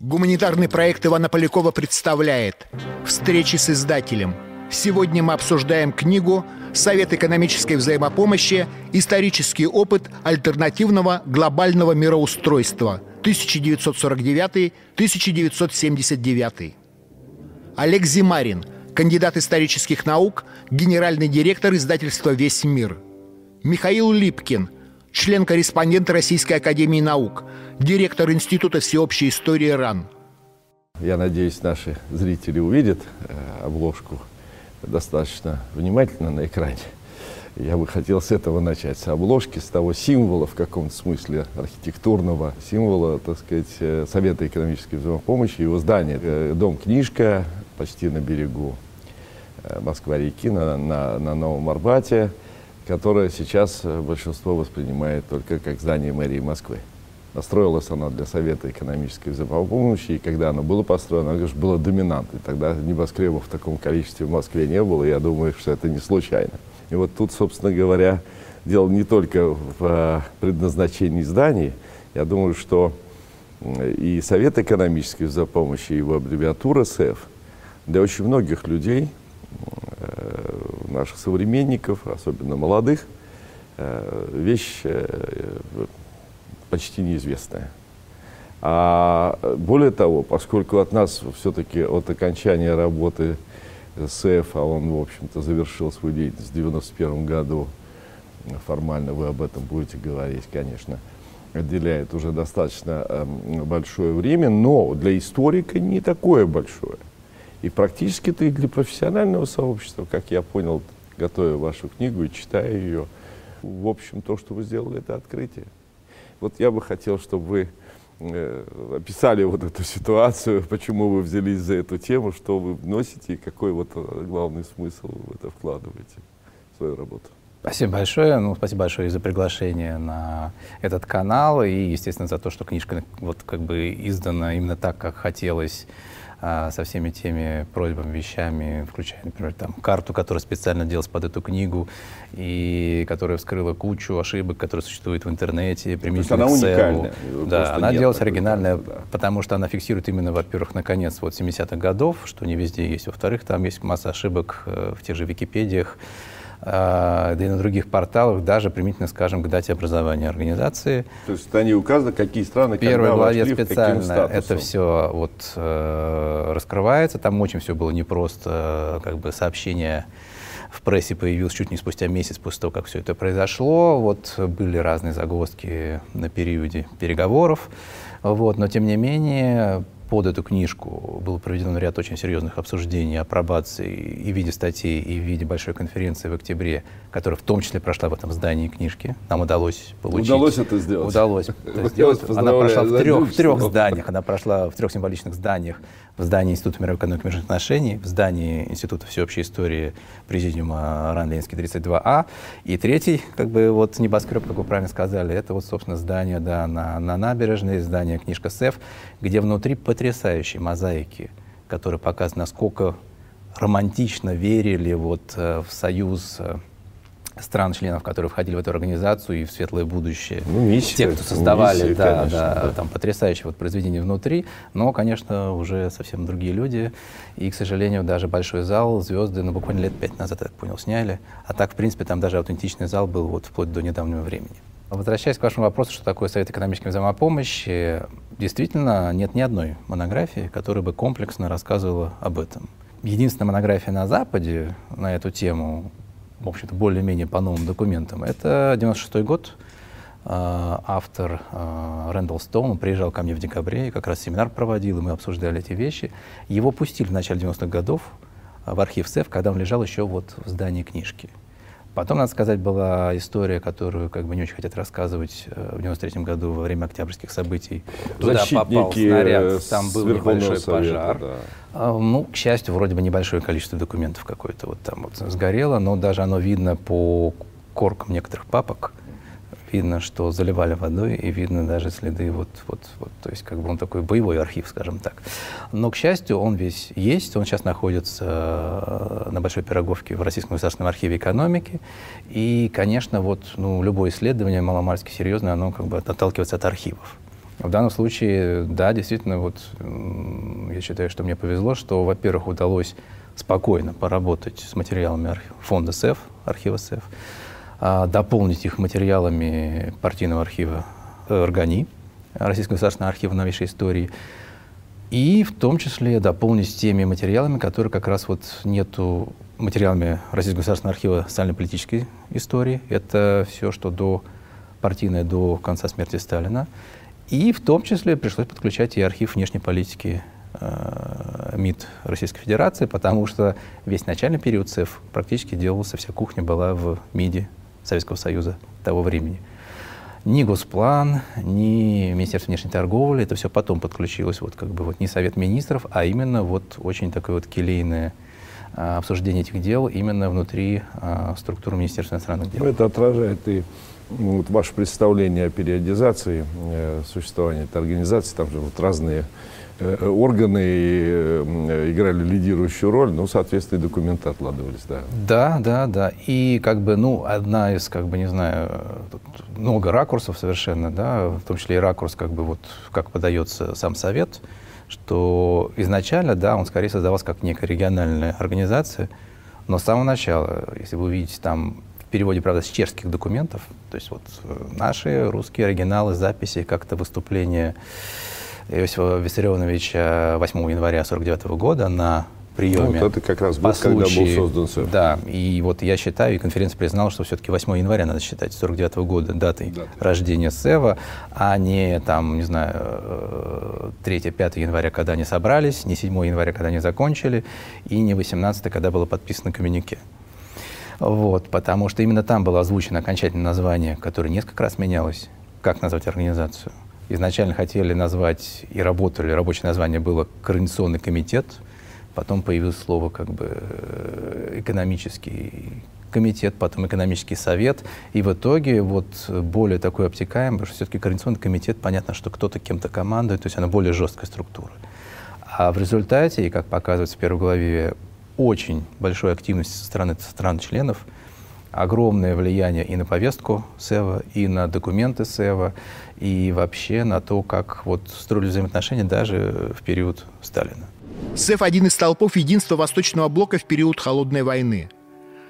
Гуманитарный проект Ивана Полякова представляет «Встречи с издателем». Сегодня мы обсуждаем книгу «Совет экономической взаимопомощи. Исторический опыт альтернативного глобального мироустройства 1949-1979». Олег Зимарин, кандидат исторических наук, генеральный директор издательства «Весь мир». Михаил Липкин – член-корреспондент Российской Академии Наук, директор Института всеобщей истории РАН. Я надеюсь, наши зрители увидят э, обложку достаточно внимательно на экране. Я бы хотел с этого начать, с обложки, с того символа, в каком-то смысле архитектурного символа, так сказать, э, Совета экономической взаимопомощи, его здание. Э, Дом-книжка почти на берегу Москва-реки, на, на, на Новом Арбате которое сейчас э, большинство воспринимает только как здание мэрии Москвы. Настроилась она для Совета экономической взаимопомощи, и когда оно было построено, оно было доминантной. Тогда небоскребов в таком количестве в Москве не было, и я думаю, что это не случайно. И вот тут, собственно говоря, дело не только в э, предназначении зданий. Я думаю, что и Совет экономической взаимопомощи, и его аббревиатура СЭФ для очень многих людей наших современников, особенно молодых, э, вещь э, почти неизвестная. А более того, поскольку от нас все-таки от окончания работы СЭФ, а он, в общем-то, завершил свою деятельность в 1991 году, формально вы об этом будете говорить, конечно, отделяет уже достаточно э, большое время, но для историка не такое большое. И практически-то и для профессионального сообщества, как я понял, готовя вашу книгу и читая ее, в общем, то, что вы сделали, это открытие. Вот я бы хотел, чтобы вы э, описали вот эту ситуацию, почему вы взялись за эту тему, что вы вносите и какой вот э, главный смысл вы в это вкладываете в свою работу. Спасибо большое. Ну, спасибо большое за приглашение на этот канал и, естественно, за то, что книжка вот как бы издана именно так, как хотелось а, со всеми теми просьбами, вещами, включая, например, там, карту, которая специально делалась под эту книгу, и которая вскрыла кучу ошибок, которые существуют в интернете, применительно То есть она уникальная. Да, она делалась оригинальная, да. потому что она фиксирует именно, во-первых, наконец, вот 70-х годов, что не везде есть, во-вторых, там есть масса ошибок э, в тех же Википедиях, да и на других порталах, даже применительно, скажем, к дате образования организации. То есть они указаны, какие страны, В первой главе специально это все вот, э, раскрывается. Там очень все было непросто, как бы сообщение в прессе появилось чуть не спустя месяц после того, как все это произошло. Вот были разные загвоздки на периоде переговоров. Вот, но тем не менее под эту книжку был проведен ряд очень серьезных обсуждений, апробаций и в виде статей, и в виде большой конференции в октябре, которая в том числе прошла в этом здании книжки. Нам удалось получить. Удалось это сделать. Удалось это сделать. Она прошла в трех, в трех зданиях. Она прошла в трех символичных зданиях. В здании Института мировой экономики и международных отношений, в здании Института всеобщей истории Президиума РАН-Ленинский 32А. И третий, как бы вот небоскреб, как вы правильно сказали, это вот, собственно, здание да, на, на набережной, здание книжка СЭФ, где внутри потрясающие мозаики, которые показывают, насколько романтично верили вот э, в союз э, стран-членов, которые входили в эту организацию и в светлое будущее. Ну, миссия, Те, кто создавали, миссия, да, конечно, да, да. там потрясающие вот произведения внутри, но, конечно, уже совсем другие люди. И, к сожалению, даже большой зал, звезды, ну, буквально лет пять назад, я так понял, сняли. А так, в принципе, там даже аутентичный зал был вот вплоть до недавнего времени. Возвращаясь к вашему вопросу, что такое Совет экономической взаимопомощи, действительно нет ни одной монографии, которая бы комплексно рассказывала об этом. Единственная монография на Западе на эту тему, в общем-то, более-менее по новым документам, это 96 год. А, автор а, Рэндалл Стоун приезжал ко мне в декабре, и как раз семинар проводил, и мы обсуждали эти вещи. Его пустили в начале 90-х годов в архив СЭФ, когда он лежал еще вот в здании книжки. Потом, надо сказать, была история, которую как бы не очень хотят рассказывать э, в 93 году во время октябрьских событий. Туда попал снаряд, э, там был небольшой Совета, пожар. да. А, Ну, к счастью, вроде бы небольшое количество документов какое-то вот там вот сгорело, но даже оно видно по коркам некоторых папок, видно, что заливали водой, и видно даже следы вот, вот, вот, то есть как бы он такой боевой архив, скажем так. Но, к счастью, он весь есть, он сейчас находится э, на Большой Пироговке в Российском государственном архиве экономики, и, конечно, вот, ну, любое исследование маломальски серьезное, оно как бы отталкивается от архивов. В данном случае, да, действительно, вот я считаю, что мне повезло, что, во-первых, удалось спокойно поработать с материалами фонда СЭФ, архива СЭФ, дополнить их материалами партийного архива э, РГАНИ, Российского государственного архива новейшей истории, и в том числе дополнить теми материалами, которые как раз вот нету материалами Российского государственного архива социально-политической истории. Это все, что до партийное до конца смерти Сталина. И в том числе пришлось подключать и архив внешней политики э, МИД Российской Федерации, потому что весь начальный период ЦЕФ практически делался, вся кухня была в МИДе Советского Союза того времени. Ни Госплан, ни Министерство внешней торговли, это все потом подключилось, вот как бы вот не Совет Министров, а именно вот очень такое вот келейное а, обсуждение этих дел именно внутри а, структуры Министерства иностранных дел. Это отражает и ну, вот ваше представление о периодизации э, существования этой организации, там же вот разные органы э, играли лидирующую роль, ну, соответственно, и документы откладывались, да. Да, да, да. И как бы, ну, одна из, как бы, не знаю, много ракурсов совершенно, да, в том числе и ракурс, как бы, вот, как подается сам совет, что изначально, да, он скорее создавался как некая региональная организация, но с самого начала, если вы увидите там в переводе, правда, с чешских документов, то есть вот э, наши русские оригиналы, записи, как-то выступления Иосифа Виссарионовича 8 января 1949 года на приеме. Ну, вот это как раз был, когда был создан СЭФ. Да, и вот я считаю, и конференция признала, что все-таки 8 января надо считать 49 года датой Даты. рождения СЭВа, а не там, не знаю, 3-5 э, января, когда они собрались, не 7 января, когда они закончили, и не 18, когда было подписано коммюнике. Вот, потому что именно там было озвучено окончательное название, которое несколько раз менялось. Как назвать организацию? Изначально хотели назвать и работали, рабочее название было «Координационный комитет», потом появилось слово как бы э, «экономический комитет», потом экономический совет, и в итоге вот более такой обтекаем, потому что все-таки координационный комитет, понятно, что кто-то кем-то командует, то есть она более жесткая структура. А в результате, и как показывается в первой главе, очень большой активности со стороны стран-членов – огромное влияние и на повестку СЭВа, и на документы СЭВа, и вообще на то, как вот строили взаимоотношения даже в период Сталина. СЭФ – один из столпов единства Восточного блока в период Холодной войны.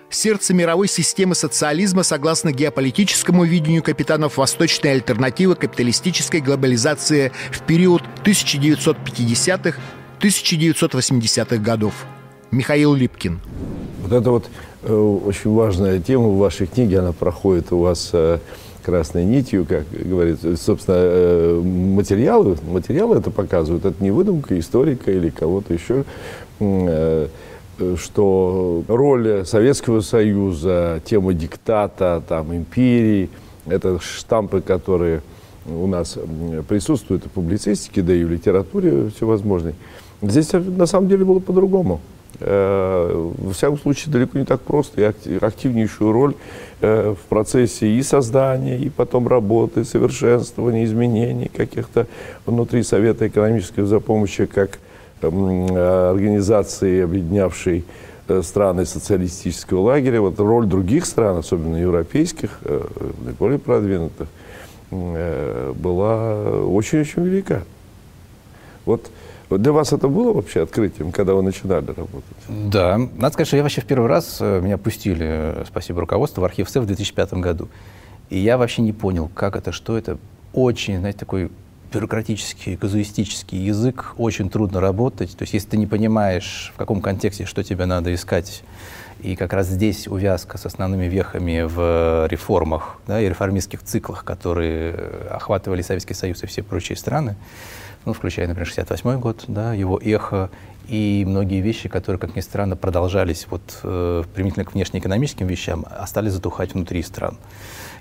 Сердце мировой системы социализма согласно геополитическому видению капитанов восточной альтернативы капиталистической глобализации в период 1950-1980-х годов. Михаил Липкин. Вот это вот Э, очень важная тема в вашей книге, она проходит у вас э, красной нитью, как говорится. Собственно, э, материалы, материалы это показывают. Это не выдумка историка или кого-то еще, что роль Советского Союза, тема диктата, там, империи, это штампы, которые у нас присутствуют в публицистике, да и в литературе всевозможной. Здесь на самом деле было по-другому. Э, во всяком случае, далеко не так просто, и активнейшую роль э, в процессе и создания, и потом работы, совершенствования, изменений каких-то внутри Совета экономической запомощи, как организации, объединявшей э, страны социалистического лагеря. Вот роль других стран, особенно европейских, наиболее продвинутых, была очень-очень велика. Вот для вас это было вообще открытием, когда вы начинали работать? Да. Надо сказать, что я вообще в первый раз, э, меня пустили, э, спасибо руководству, в архив СЭФ в 2005 году. И я вообще не понял, как это, что это. Очень, знаете, такой бюрократический, казуистический язык, очень трудно работать. То есть, если ты не понимаешь, в каком контексте, что тебе надо искать, и как раз здесь увязка с основными вехами в реформах да, и реформистских циклах, которые охватывали Советский Союз и все прочие страны, ну, включая, например, 68 год, да, его эхо и многие вещи, которые, как ни странно, продолжались вот э, применительно к внешнеэкономическим вещам, остались затухать внутри стран.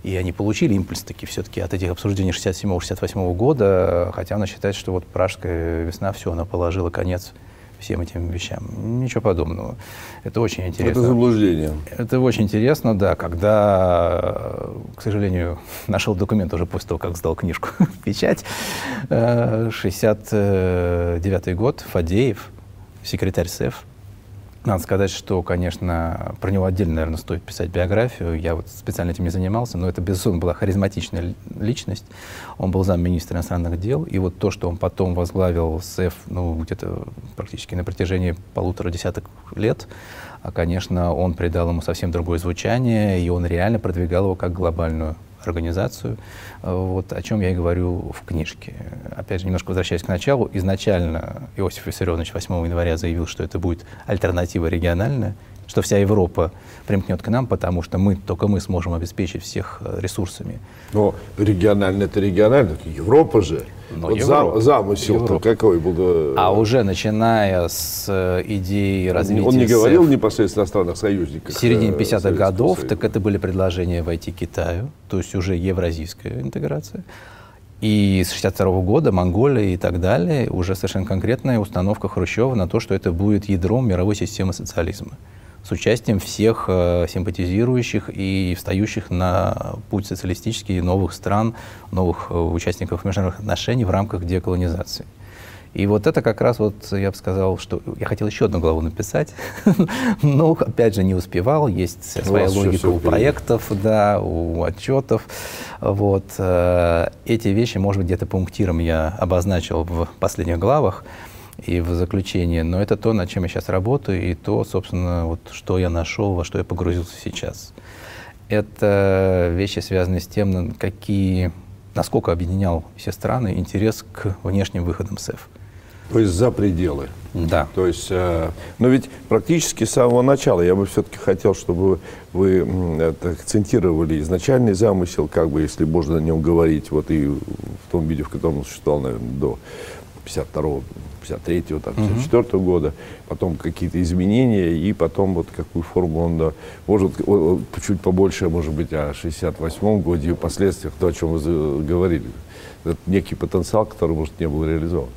И они получили импульс таки все-таки от этих обсуждений 67-68 года, хотя она считает, что вот пражская весна, все, она положила конец всем этим вещам. Ничего подобного. Это очень интересно. Это заблуждение. Это очень интересно, да. Когда, к сожалению, нашел документ уже после того, как сдал книжку в печать, 69 э, год, Фадеев, секретарь СЭФ, Надо сказать, что, конечно, про него отдельно, наверное, стоит писать биографию. Я вот специально этим не занимался, но это, безусловно, была харизматичная личность. Он был замминистра иностранных дел, и вот то, что он потом возглавил СЭФ, ну, где-то практически на протяжении полутора десяток лет, а, конечно, он придал ему совсем другое звучание, и он реально продвигал его как глобальную организацию, вот о чем я и говорю в книжке. Опять же, немножко возвращаясь к началу, изначально Иосиф Виссарионович 8 января заявил, что это будет альтернатива региональная, что вся Европа примкнет к нам, потому что мы, только мы сможем обеспечить всех э, ресурсами. Но регионально это регионально, Европа же. Но вот Европа, замысел какой был? Э, а уже начиная с э, идеи развития... Он не говорил СЭФ, непосредственно о странах союзниках? В середине 50-х годов, Союза. так это были предложения войти Китаю, то есть уже евразийская интеграция. И с 62 года Монголия и так далее уже совершенно конкретная установка Хрущева на то, что это будет ядром мировой системы социализма с участием всех э, симпатизирующих и встающих на путь социалистический новых стран, новых э, участников международных отношений в рамках деколонизации. И вот это как раз вот, я бы сказал, что я хотел еще одну главу написать, но, опять же, не успевал. Есть своя логика у проектов, да, у отчетов. Вот. Э, эти вещи, может быть, где-то пунктиром я обозначил в последних главах и в заключение. Но это то, над чем я сейчас работаю, и то, собственно, вот, что я нашел, во что я погрузился сейчас. Это вещи, связанные с тем, какие, насколько объединял все страны интерес к внешним выходам СЭФ. То есть за пределы. Да. То есть, э, но ведь практически с самого начала я бы все-таки хотел, чтобы вы, это акцентировали изначальный замысел, как бы, если можно о нем говорить, вот и в том виде, в котором он существовал, наверное, до 52 53-го, там, 54 -го года, потом какие-то изменения, и потом вот какую форму он, да, может, чуть побольше, может быть, о 68-м годе и последствиях, то, о чем вы говорили. Это некий потенциал, который, может, не был реализован.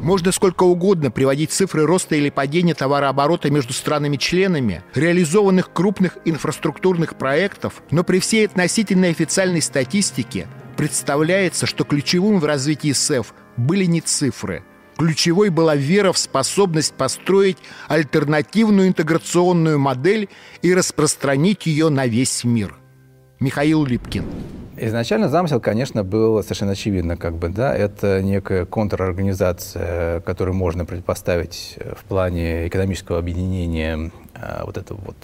Можно сколько угодно приводить цифры роста или падения товарооборота между странами-членами, реализованных крупных инфраструктурных проектов, но при всей относительной официальной статистике представляется, что ключевым в развитии СЭФ были не цифры – Ключевой была вера в способность построить альтернативную интеграционную модель и распространить ее на весь мир. Михаил Липкин. Изначально замысел, конечно, был совершенно очевидно, как бы, да, это некая контрорганизация, которую можно предпоставить в плане экономического объединения а, вот этого вот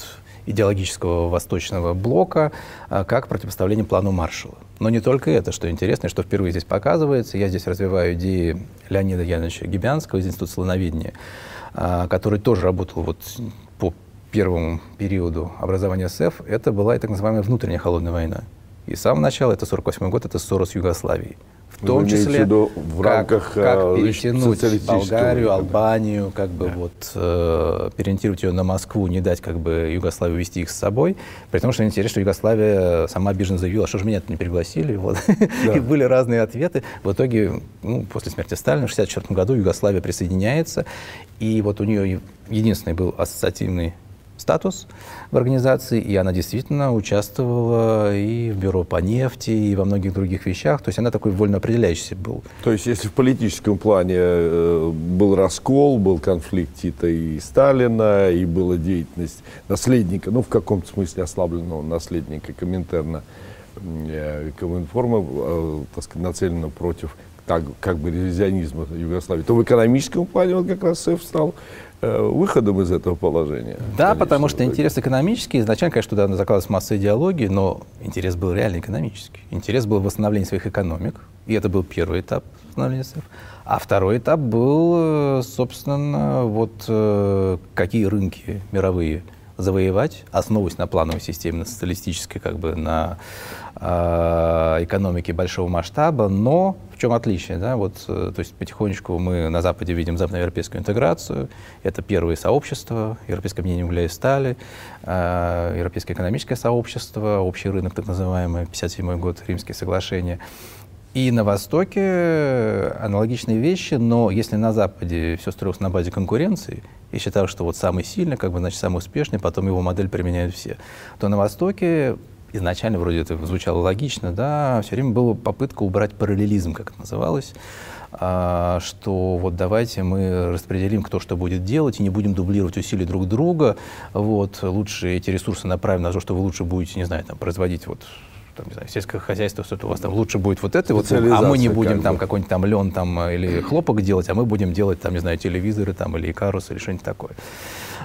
идеологического восточного блока а, как противопоставление плану Маршалла. Но не только это, что интересно, что впервые здесь показывается. Я здесь развиваю идеи Леонида Яновича Гибянского из Института слоноведения, а, который тоже работал вот по первому периоду образования СЭФ. Это была и так называемая внутренняя холодная война. И с самого начала, это 48 год, это ссора с Югославией. В том числе, в рамках, как, как э, перетянуть Болгарию, Албанию, как бы да. вот э, переориентировать ее на Москву, не дать как бы Югославию вести их с собой. При том, что интересно, что Югославия сама обиженно заявила, что же меня не пригласили. Вот. Да. И были разные ответы. В итоге, ну, после смерти Сталина в 1964 году Югославия присоединяется. И вот у нее единственный был ассоциативный статус в организации, и она действительно участвовала и в бюро по нефти, и во многих других вещах. То есть она такой вольно определяющийся был. То есть если в политическом плане э, был раскол, был конфликт Тита и Сталина, и была деятельность наследника, ну в каком-то смысле ослабленного наследника Коминтерна, э, Коминформа, э, так сказать, нацелена против так, как бы ревизионизма Югославии, то в экономическом плане он как раз СЭФ стал выходом из этого положения. Да, потому что интерес экономический. Изначально, конечно, туда закладывалась масса идеологии, но интерес был реально экономический. Интерес был восстановление своих экономик, и это был первый этап восстановления СЭФ. А второй этап был, э, собственно, вот э, какие рынки мировые завоевать, основываясь на плановой системе, на социалистической, как бы на э, экономике большого масштаба, но в чем отличие? Да? Вот, э, то есть потихонечку мы на Западе видим западноевропейскую интеграцию, это первые сообщества, Европейское объединение угля стали, э, Европейское экономическое сообщество, общий рынок так называемый, 57 год, Римские соглашения. И на Востоке аналогичные вещи, но если на Западе все строилось на базе конкуренции, и считал, что вот самый сильный, как бы, значит, самый успешный, потом его модель применяют все, то на Востоке изначально вроде это звучало логично, да, все время была попытка убрать параллелизм, как это называлось, а, что вот давайте мы распределим, кто что будет делать, и не будем дублировать усилия друг друга. Вот, лучше эти ресурсы направим на то, что вы лучше будете, не знаю, там, производить вот там, не знаю, сельское хозяйство, что-то у вас там лучше будет вот это, вот, а мы не будем как там бы. какой-нибудь там лен там, или хлопок делать, а мы будем делать там, не знаю, телевизоры там, или карус, или что-нибудь такое.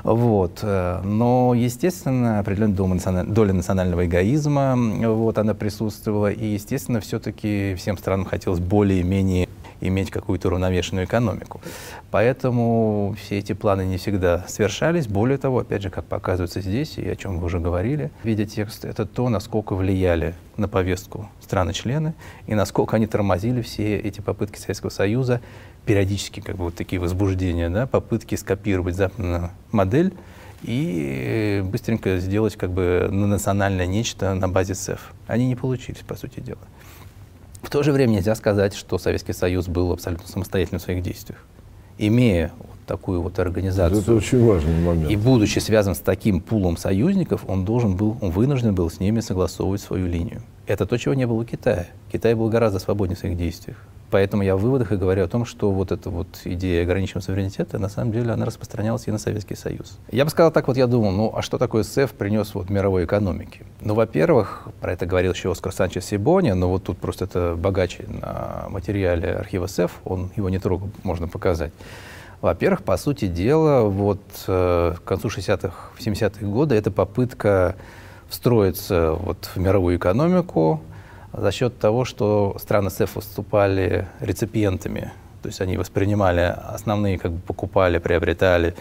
Вот. Э, но, естественно, определенная доля национального эгоизма вот, она присутствовала, и, естественно, все-таки всем странам хотелось более-менее иметь какую-то уравновешенную экономику. Поэтому все эти планы не всегда свершались. Более того, опять же, как показывается здесь, и о чем вы уже говорили, видя текст, это то, насколько влияли на повестку страны-члены и насколько они тормозили все эти попытки Советского Союза, периодически как бы вот такие возбуждения, да, попытки скопировать западную модель и быстренько сделать как бы национальное нечто на базе СЭФ. Они не получились, по сути дела. В то же время нельзя сказать, что Советский Союз был абсолютно самостоятельным в своих действиях. Имея вот такую вот организацию. Это очень важный момент. И будучи связан с таким пулом союзников, он должен был, он вынужден был с ними согласовывать свою линию. Это то, чего не было у Китая. Китай был гораздо свободнее в своих действиях. Поэтому я в выводах и говорю о том, что вот эта вот идея ограниченного суверенитета, на самом деле, она распространялась и на Советский Союз. Я бы сказал так, вот я думал, ну а что такое СЭФ принес вот мировой экономике? Ну, во-первых, про это говорил еще Оскар Санчес Сибони, но вот тут просто это богаче на материале архива СЭФ, он его не трогал, можно показать. Во-первых, по сути дела, вот э, к концу 60-х, 70-х годов это попытка встроиться вот в мировую экономику, за счет того, что страны СЭФ выступали реципиентами, то есть они воспринимали основные, как бы покупали, приобретали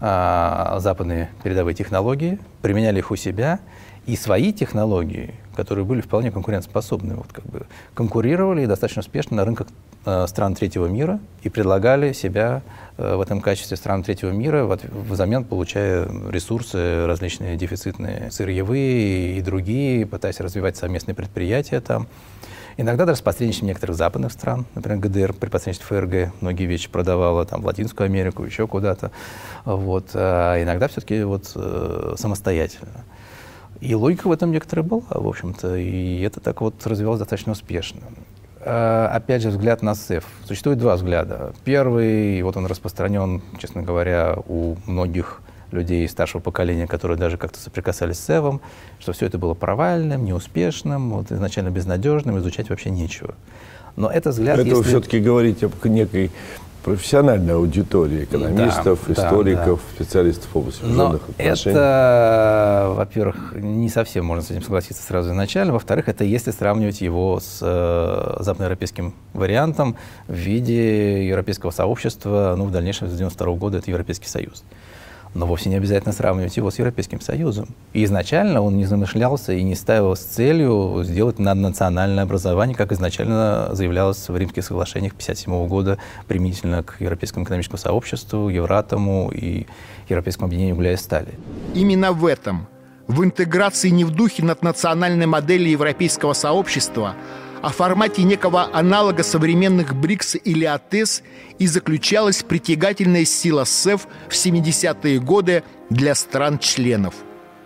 а, западные передовые технологии, применяли их у себя, и свои технологии, которые были вполне конкурентоспособны, вот как бы конкурировали достаточно успешно на рынках стран третьего мира и предлагали себя э, в этом качестве стран третьего мира, взамен получая ресурсы различные дефицитные, сырьевые и другие, пытаясь развивать совместные предприятия там. Иногда даже с посредничеством некоторых западных стран, например, ГДР при посредничестве ФРГ многие вещи продавала там, в Латинскую Америку, еще куда-то. Вот. А иногда все-таки вот, э, самостоятельно. И логика в этом некоторая была, в общем-то, и это так вот развивалось достаточно успешно. Э, опять же, взгляд на СЭФ. Существует два взгляда. Первый, вот он распространен, честно говоря, у многих людей старшего поколения, которые даже как-то соприкасались с СЭВом, что все это было провальным, неуспешным, вот, изначально безнадежным, изучать вообще нечего. Но это взгляд... Это если... все-таки говорить об некой профессиональная аудитория экономистов, да, историков, да, да. специалистов в области международных Но отношений. Это, во-первых, не совсем можно с этим согласиться сразу изначально. Во-вторых, это если сравнивать его с э, западноевропейским вариантом в виде европейского сообщества, ну, в дальнейшем, с 1992 года это Европейский Союз но вовсе не обязательно сравнивать его с Европейским Союзом. И изначально он не замышлялся и не ставил с целью сделать наднациональное образование, как изначально заявлялось в Римских соглашениях 1957 года применительно к Европейскому экономическому сообществу, Евратому и Европейскому объединению угля и стали. Именно в этом, в интеграции не в духе наднациональной модели европейского сообщества, о формате некого аналога современных БРИКС или АТЭС и заключалась притягательная сила СЭФ в 70-е годы для стран-членов.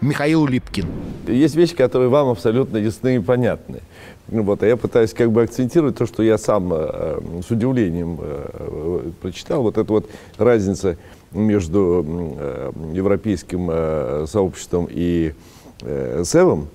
Михаил Липкин. Есть вещи, которые вам абсолютно ясны и понятны. Ну вот, а я пытаюсь как бы акцентировать то, что я сам э, с удивлением э, прочитал. Вот эта вот разница между э, европейским э, сообществом и э, СЭВом,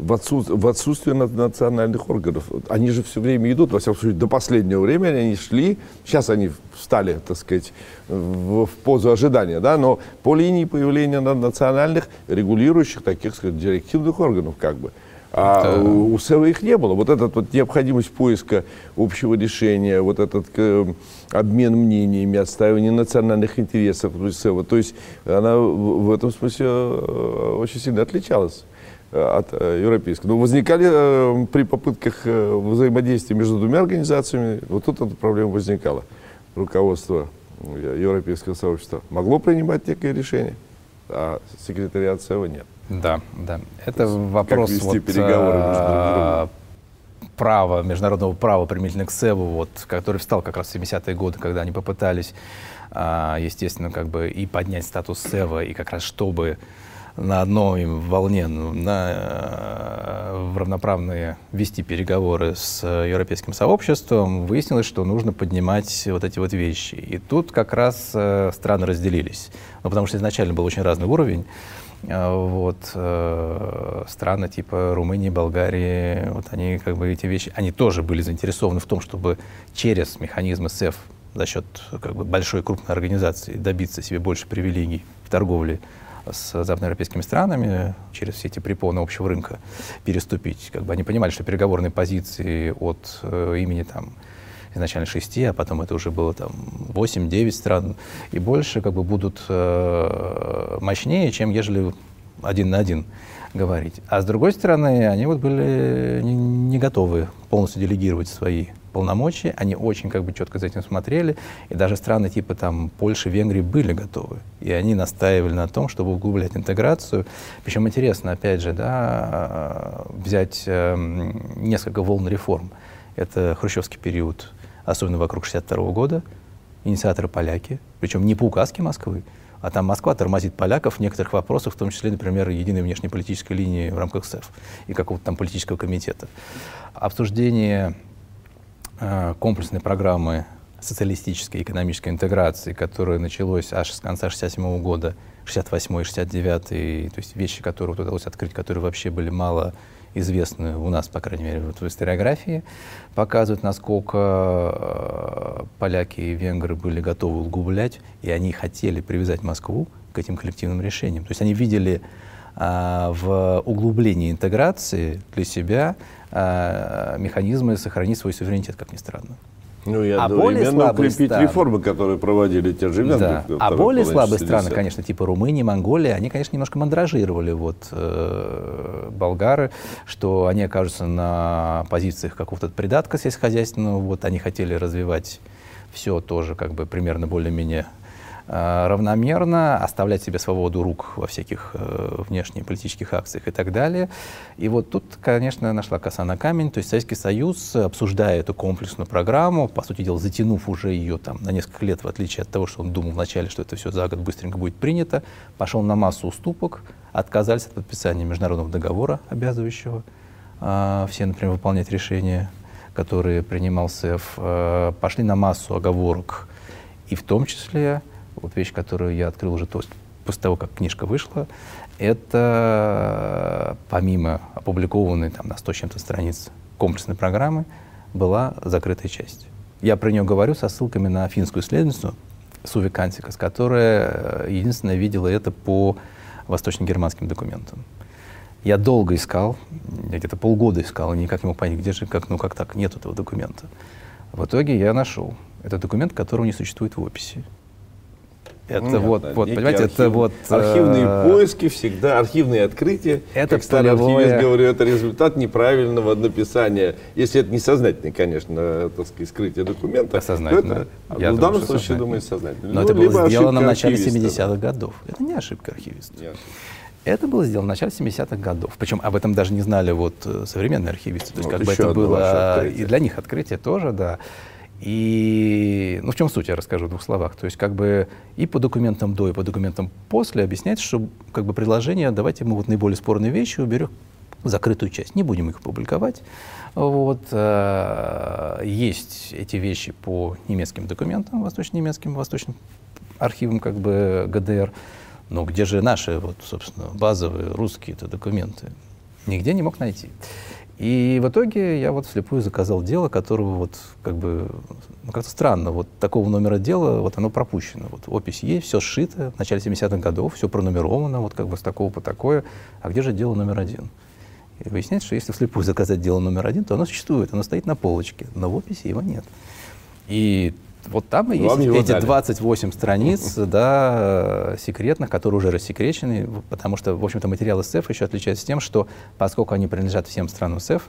в, отсутствие, в отсутствие национальных органов. Они же все время идут, во всяком случае, до последнего времени они шли, сейчас они встали, так сказать, в, в позу ожидания, да, но по линии появления национальных регулирующих таких, сказать, директивных органов, как бы. А да. у, у СЭВа их не было. Вот эта вот необходимость поиска общего решения, вот этот э, обмен мнениями, отстаивание национальных интересов СЭВа, то есть она в, этом смысле э, очень сильно отличалась от э, европейского. Но возникали э, при попытках взаимодействия между двумя организациями, вот тут эта проблема возникала. Руководство Европейского сообщества могло принимать некое решение, а секретариат СЭВа нет. Да, да. Это вопрос как вот, переговоры а, права, международного права применительно к СЭВу, вот, который встал как раз в 70-е годы, когда они попытались, а, естественно, как бы и поднять статус СЭВа, и как раз чтобы на одной волне, ну, на, э, в равноправные вести переговоры с европейским сообществом, выяснилось, что нужно поднимать вот эти вот вещи. И тут как раз э, страны разделились. Ну, потому что изначально был очень разный уровень. Э, вот, э, страны типа Румынии, Болгарии, вот они как бы эти вещи, они тоже были заинтересованы в том, чтобы через механизмы СЭФ за счет как бы, большой крупной организации добиться себе больше привилегий в торговле с западноевропейскими странами через все эти препоны общего рынка переступить. Как бы они понимали, что переговорные позиции от э, имени там, изначально шести, а потом это уже было там 8-9 стран и больше, как бы будут э, мощнее, чем ежели один на один говорить. А с другой стороны, они вот были не, не готовы полностью делегировать свои полномочия, они очень как бы четко за этим смотрели, и даже страны типа там Польши, Венгрии были готовы, и они настаивали на том, чтобы углублять интеграцию. Причем интересно, опять же, да, взять э, несколько волн реформ. Это хрущевский период, особенно вокруг 62 года, инициаторы поляки, причем не по указке Москвы, а там Москва тормозит поляков в некоторых вопросах, в том числе, например, единой внешнеполитической линии в рамках СЭФ и какого-то там политического комитета. Обсуждение комплексной программы социалистической экономической интеграции, которая началась аж с конца 67 года, 68 69 то есть вещи, которые вот удалось открыть, которые вообще были мало известны у нас, по крайней мере, вот в историографии, показывают, насколько э, поляки и венгры были готовы углублять, и они хотели привязать Москву к этим коллективным решениям. То есть они видели а, в углублении интеграции для себя а, механизмы сохранить свой суверенитет, как ни странно. Ну и а более слабые укрепить страны, реформы, которые проводили те же да. А более слабые страны, конечно, типа Румынии, Монголии, они, конечно, немножко мандражировали вот, э, болгары, что они окажутся на позициях какого-то придатка сельскохозяйственного, вот они хотели развивать все тоже как бы примерно более-менее Э, равномерно, оставлять себе свободу рук во всяких э, внешнеполитических акциях и так далее. И вот тут, конечно, нашла коса на камень. То есть Советский Союз, обсуждая эту комплексную программу, по сути дела, затянув уже ее там на несколько лет, в отличие от того, что он думал вначале, что это все за год быстренько будет принято, пошел на массу уступок, отказались от подписания международного договора, обязывающего э, все, например, выполнять решения, которые принимал СЭФ, э, пошли на массу оговорок, и в том числе вот вещь, которую я открыл уже то, после того, как книжка вышла, это помимо опубликованной там, на 100 чем-то страниц комплексной программы, была закрытая часть. Я про нее говорю со ссылками на финскую исследовательницу Суви Кантикас, которая э, единственное видела это по восточно-германским документам. Я долго искал, я где-то полгода искал, и никак не мог понять, где же, как, ну как так, нет этого документа. В итоге я нашел. Это документ, которого не существует в описи. Это Понятно. вот, вот понимаете, архив, это вот... Архивные э, поиски всегда, архивные открытия. Это как старый полевое... архивист говорю, это результат неправильного написания. Если это не сознательное, конечно, так сказать, скрытие документа. Сознательно. Это, Я в данном случае, думаю, сознательно. Но ну, это было сделано в начале 70-х годов. Это не ошибка архивиста. Не ошибка. Это было сделано в начале 70-х годов. Причем об этом даже не знали вот э, современные архивисты. То есть вот как бы это было и для них открытие тоже, да. И, ну, в чем суть, я расскажу в двух словах. То есть, как бы и по документам до, и по документам после объясняется, что, как бы, предложение, давайте мы вот наиболее спорные вещи уберем закрытую часть, не будем их публиковать. Вот, э, есть эти вещи по немецким документам, восточно-немецким, восточным архивам, как бы, ГДР. Но где же наши, вот, собственно, базовые русские -то документы? Нигде не мог найти. И в итоге я вот вслепую заказал дело, которого вот как бы, ну как-то странно, вот такого номера дела, вот оно пропущено. Вот опись есть, все сшито, в начале 70-х годов, все пронумеровано, вот как бы с такого по такое. А где же дело номер один? И выясняется, что если вслепую заказать дело номер один, то оно существует, оно стоит на полочке, но в описи его нет. И вот там и есть эти дали. 28 страниц, да, секретных, которые уже рассекречены, потому что, в общем-то, материалы СЭФ еще отличаются тем, что поскольку они принадлежат всем странам СЭФ,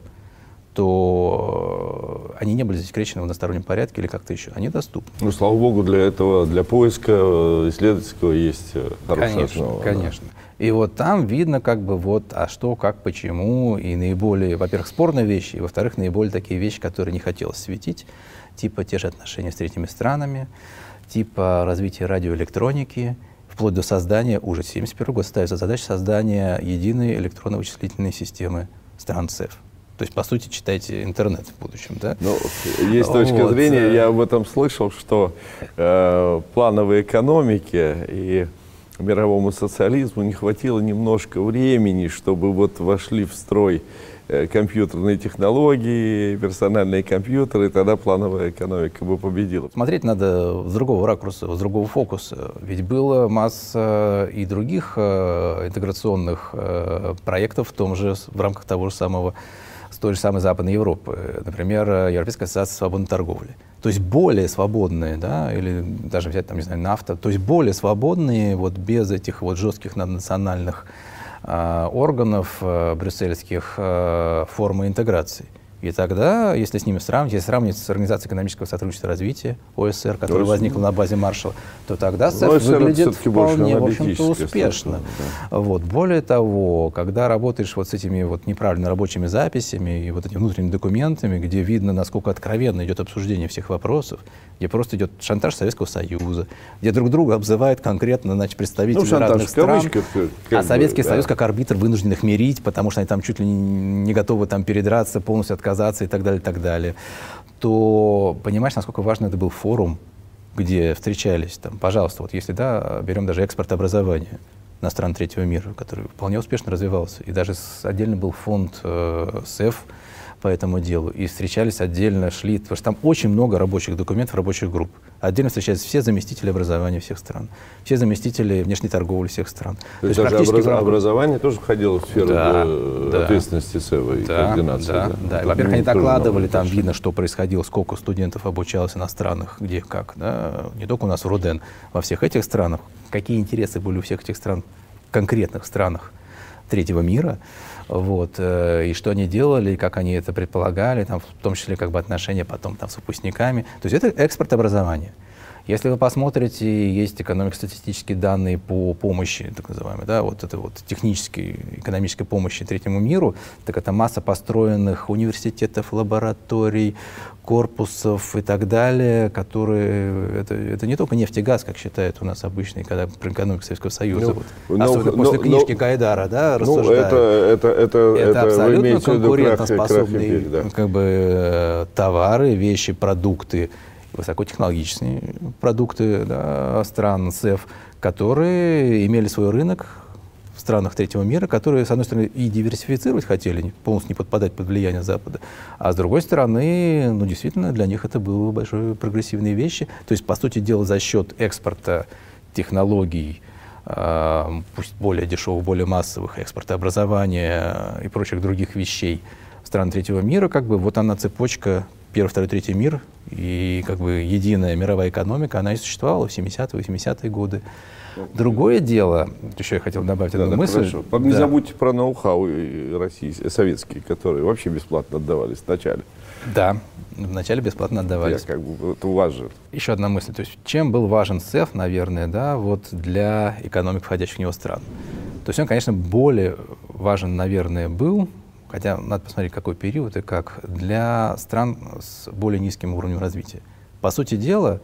то они не были засекречены в одностороннем порядке или как-то еще. Они доступны. Ну, слава богу, для этого, для поиска э, исследовательского есть э, хорошая конечно, основа. Конечно, да. И вот там видно, как бы, вот, а что, как, почему, и наиболее, во-первых, спорные вещи, и, во-вторых, наиболее такие вещи, которые не хотелось светить типа те же отношения с третьими странами, типа развития радиоэлектроники, вплоть до создания, уже 1971 год ставится задача создания единой электронно-вычислительной системы стран ЦЕФ. То есть, по сути, читайте интернет в будущем, да? Ну, есть точка вот. зрения, я об этом слышал, что э, плановой экономике и мировому социализму не хватило немножко времени, чтобы вот вошли в строй компьютерные технологии, персональные компьютеры, и тогда плановая экономика бы победила. Смотреть надо с другого ракурса, с другого фокуса. Ведь было масса и других э, интеграционных э, проектов в том же, в рамках того же самого с той же самой Западной Европы, например, Европейская ассоциация свободной торговли. То есть более свободные, да, или даже взять, там, не знаю, нафта, то есть более свободные, вот без этих вот жестких наднациональных э, органов э, брюссельских э, формы интеграции. И тогда, если с ними сравнить, если сравнить с Организацией экономического сотрудничества и развития, ОСР, которая возникла на базе Маршалла, то тогда СЭФ выглядит вполне, в общем-то, успешно. Да. Вот. Более того, когда работаешь вот с этими вот неправильно рабочими записями и вот этими внутренними документами, где видно, насколько откровенно идет обсуждение всех вопросов, где просто идет шантаж Советского Союза, где друг друга обзывают конкретно значит, представители ну, разных стран, как а Советский бы, Союз да. как арбитр вынужден их мирить, потому что они там чуть ли не готовы там передраться, полностью отказаться и так далее, и так далее, то понимаешь, насколько важно это был форум, где встречались, там, пожалуйста, вот если, да, берем даже экспорт образования на стран третьего мира, который вполне успешно развивался, и даже отдельно был фонд э, СЭФ, по этому делу и встречались отдельно, шли, потому что там очень много рабочих документов, рабочих групп. Отдельно встречались все заместители образования всех стран, все заместители внешней торговли всех стран. То, То есть даже образ... образование тоже входило в сферу да, да, ответственности СЭВа и да, координации. Да, да. да. Во-первых, они докладывали, там дальше. видно, что происходило, сколько студентов обучалось на странах, где как. Да? Не только у нас в Руден, во всех этих странах. Какие интересы были у всех этих стран, конкретных странах третьего мира вот, э, и что они делали, и как они это предполагали, там, в том числе как бы отношения потом там, с выпускниками. То есть это экспорт образования. Если вы посмотрите, есть экономико-статистические данные по помощи, так называемой, да, вот это вот технической, экономической помощи третьему миру, так это масса построенных университетов, лабораторий, корпусов и так далее, которые, это, это не только нефть и газ, как считают у нас обычные, когда про экономику Советского Союза, ну, вот, но, особенно но, после но, книжки но, Гайдара, да. Ну, это, это, это, это, это абсолютно конкурентоспособные да. как бы, э, товары, вещи, продукты, высокотехнологичные продукты да, стран СЭФ, которые имели свой рынок в странах третьего мира, которые, с одной стороны, и диверсифицировать хотели, полностью не подпадать под влияние Запада, а с другой стороны, ну, действительно, для них это было большой прогрессивные вещи. То есть, по сути дела, за счет экспорта технологий, э, пусть более дешевых, более массовых, экспорта образования и прочих других вещей стран третьего мира, как бы вот она цепочка первый, второй, третий мир и как бы единая мировая экономика, она и существовала в 70-е, 80-е годы. Другое дело, еще я хотел добавить да, одну да, мысль. Хорошо. Да. Не забудьте про ноу-хау российские, советские, которые вообще бесплатно отдавались вначале. Да, вначале бесплатно отдавались. Я, как бы, это у вас же. Еще одна мысль. То есть, чем был важен СЭФ, наверное, да, вот для экономик, входящих в него стран? То есть он, конечно, более важен, наверное, был хотя надо посмотреть, какой период и как, для стран с более низким уровнем развития. По сути дела,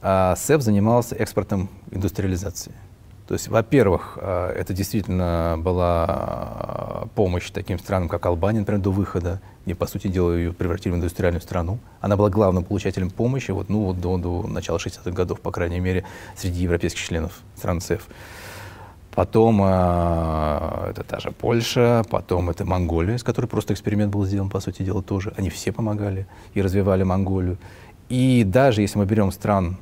а, СЭФ занимался экспортом индустриализации. То есть, во-первых, а, это действительно была а, помощь таким странам, как Албания, например, до выхода, и, по сути дела, ее превратили в индустриальную страну. Она была главным получателем помощи вот, ну, вот до, до начала 60-х годов, по крайней мере, среди европейских членов стран СЭФ. Потом э, это та же Польша, потом это Монголия, с которой просто эксперимент был сделан, по сути дела, тоже. Они все помогали и развивали Монголию. И даже если мы берем стран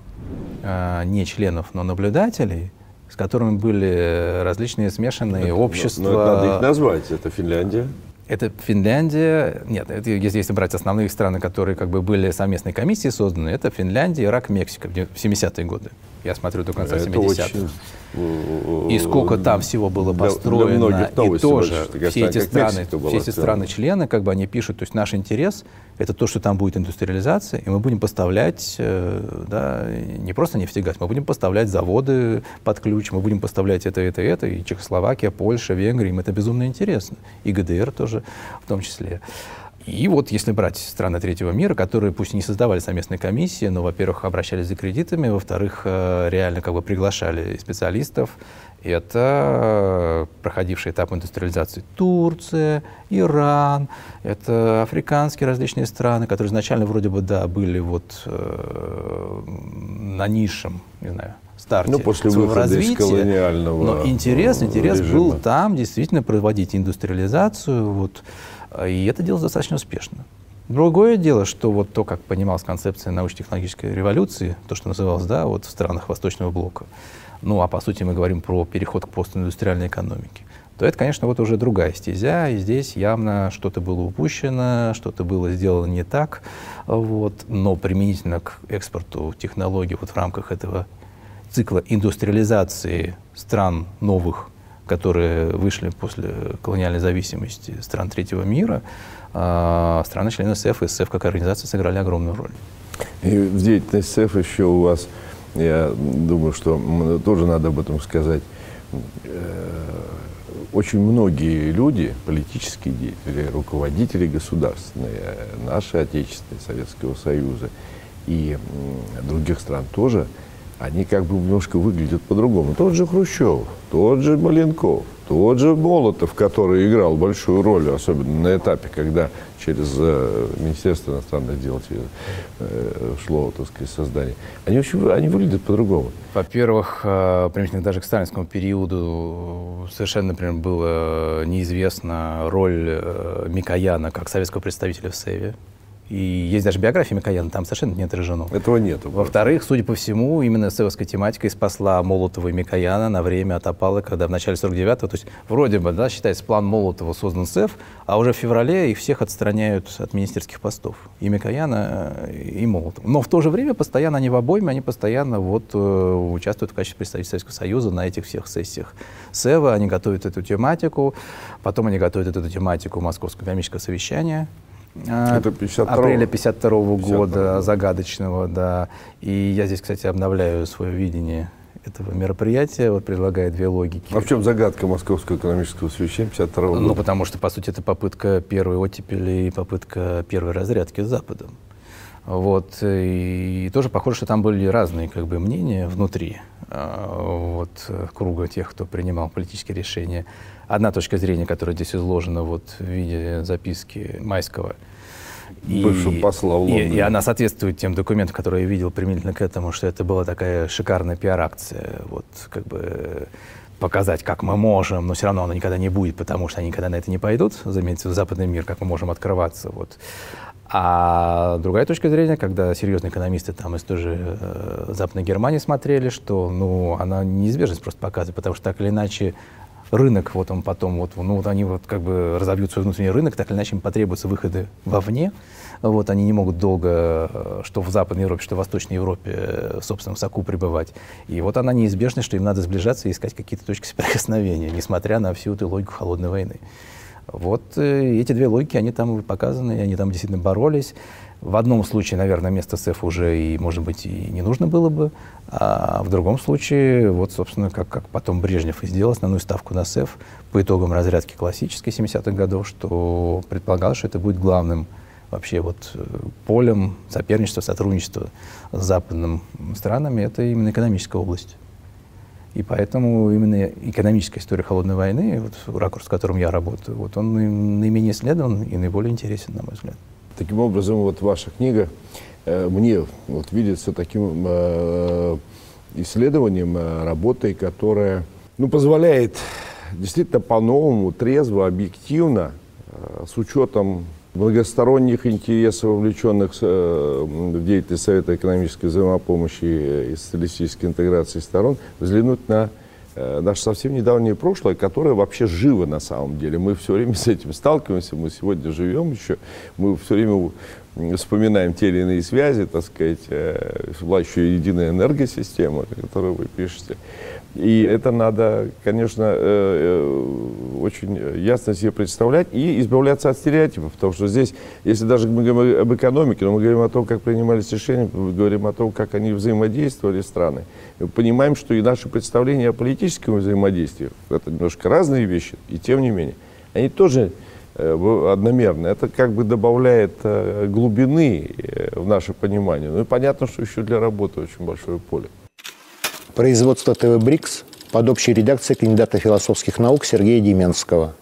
э, не членов, но наблюдателей, с которыми были различные смешанные это, общества. Но, но это надо их назвать. Это Финляндия. Это Финляндия, нет, это, если, если брать основные страны, которые как бы были совместной комиссией созданы, это Финляндия, Ирак, Мексика в 70-е годы. Я смотрю до конца 70-х. И сколько там всего было построено. Для, для и тоже все эти, страны, все эти страны-члены, как бы они пишут, то есть наш интерес — это то, что там будет индустриализация, и мы будем поставлять э, да, не просто нефтегаз, мы будем поставлять заводы под ключ, мы будем поставлять это, это, это, и Чехословакия, Польша, Венгрия, им это безумно интересно. И ГДР тоже в том числе. И вот если брать страны третьего мира, которые пусть не создавали совместные комиссии, но, во-первых, обращались за кредитами, во-вторых, э, реально как бы приглашали специалистов, это проходивший этап индустриализации Турция, Иран, это африканские различные страны, которые изначально вроде бы, да, были вот э, на низшем, не знаю, старте ну, после своего развития. Из колониального Но интерес, интерес режима. был там действительно проводить индустриализацию, вот, и это делалось достаточно успешно. Другое дело, что вот то, как понималась концепция научно-технологической революции, то, что называлось, да, вот в странах Восточного блока, ну, а по сути мы говорим про переход к постиндустриальной экономике, то это, конечно, вот уже другая стезя, и здесь явно что-то было упущено, что-то было сделано не так, вот, но применительно к экспорту технологий вот в рамках этого цикла индустриализации стран новых, которые вышли после колониальной зависимости стран третьего мира, а, страны-члены СЭФ и СЭФ как организация сыграли огромную роль. И в деятельности СЭФ еще у вас я думаю, что тоже надо об этом сказать. Э, очень многие люди, политические деятели, руководители государственные, наши отечественные, Советского Союза и других стран тоже, они как бы немножко выглядят по-другому. Тот же Хрущев, тот же Маленков, тот же Молотов, который играл большую роль, особенно на этапе, когда через э, Министерство иностранных дел э, шло, так сказать, создание. Они, очень, они выглядят по-другому. Во-первых, э, примерно даже к сталинскому периоду совершенно, например, было неизвестна роль э, Микояна как советского представителя в Севе. И есть даже биография Микояна, там совершенно не отражено. Этого нет. Во-вторых, судя по всему, именно эсэвовская тематика и спасла Молотова и Микояна на время от опалы, когда в начале 49-го, то есть вроде бы, да, считается, план Молотова создан СЭФ, а уже в феврале их всех отстраняют от министерских постов. И Микояна, и Молотова. Но в то же время постоянно они в обойме, они постоянно вот э, участвуют в качестве представителей Советского Союза на этих всех сессиях СЭВа, они готовят эту тематику, потом они готовят эту тематику Московского экономического совещания, Это 52 апреля 52 -го года, загадочного, да. И я здесь, кстати, обновляю свое видение этого мероприятия, вот предлагаю две логики. А в чем загадка Московского экономического совещания 52 года? Ну, потому что, по сути, это попытка первой оттепели и попытка первой разрядки с Западом. Вот, и тоже похоже, что там были разные как бы, мнения внутри а, вот, круга тех, кто принимал политические решения одна точка зрения, которая здесь изложена вот в виде записки Майского. И, Бывшего посла в И, и она соответствует тем документам, которые я видел применительно к этому, что это была такая шикарная пиар-акция. Вот как бы показать, как мы можем, но все равно оно никогда не будет, потому что они никогда на это не пойдут, заметьте, в западный мир, как мы можем открываться. Вот. А другая точка зрения, когда серьезные экономисты там из той же э, Западной Германии смотрели, что ну, она неизбежность просто показывает, потому что так или иначе рынок, вот он потом, вот, ну, вот они вот как бы разовьют свой внутренний рынок, так или иначе им потребуются выходы вовне, вот, они не могут долго, э, что в Западной Европе, что в Восточной Европе, э, в собственном соку пребывать. И вот она неизбежна, что им надо сближаться и искать какие-то точки соприкосновения, несмотря на всю эту логику холодной войны. Вот э, эти две логики, они там показаны, они там действительно боролись. В одном случае, наверное, место СЭФ уже и, может быть, и не нужно было бы, а в другом случае, вот, собственно, как, как потом Брежнев и сделал основную ставку на СЭФ по итогам разрядки классической 70-х годов, что предполагал, что это будет главным вообще вот э, полем соперничества, сотрудничества с западными странами, это именно экономическая область. И поэтому именно экономическая история холодной войны, вот ракурс, в котором я работаю, вот он наименее исследован и наиболее интересен, на мой взгляд. Таким образом, вот ваша книга э, мне вот видится таким э, исследованием, э, работой, которая ну, позволяет действительно по-новому, трезво, объективно, э, с учетом многосторонних интересов, вовлеченных э, в деятельность Совета экономической взаимопомощи и социалистической интеграции сторон, взглянуть на э, наше совсем недавнее прошлое, которое вообще живо на самом деле. Мы все время с этим сталкиваемся, мы сегодня живем еще, мы все время вспоминаем те или иные связи, так сказать, э, была еще единая энергосистема, которую вы пишете. И это надо, конечно, э, э, очень ясно себе представлять и избавляться от стереотипов. Потому что здесь, если даже мы говорим об экономике, но мы говорим о том, как принимались решения, мы говорим о том, как они взаимодействовали страны, мы понимаем, что и наши представления о политическом взаимодействии, это немножко разные вещи, и тем не менее, они тоже э, одномерно, это как бы добавляет глубины в наше понимание. Ну и понятно, что еще для работы очень большое поле. Производство ТВ «Брикс» под общей редакцией кандидата философских наук Сергея Деменского.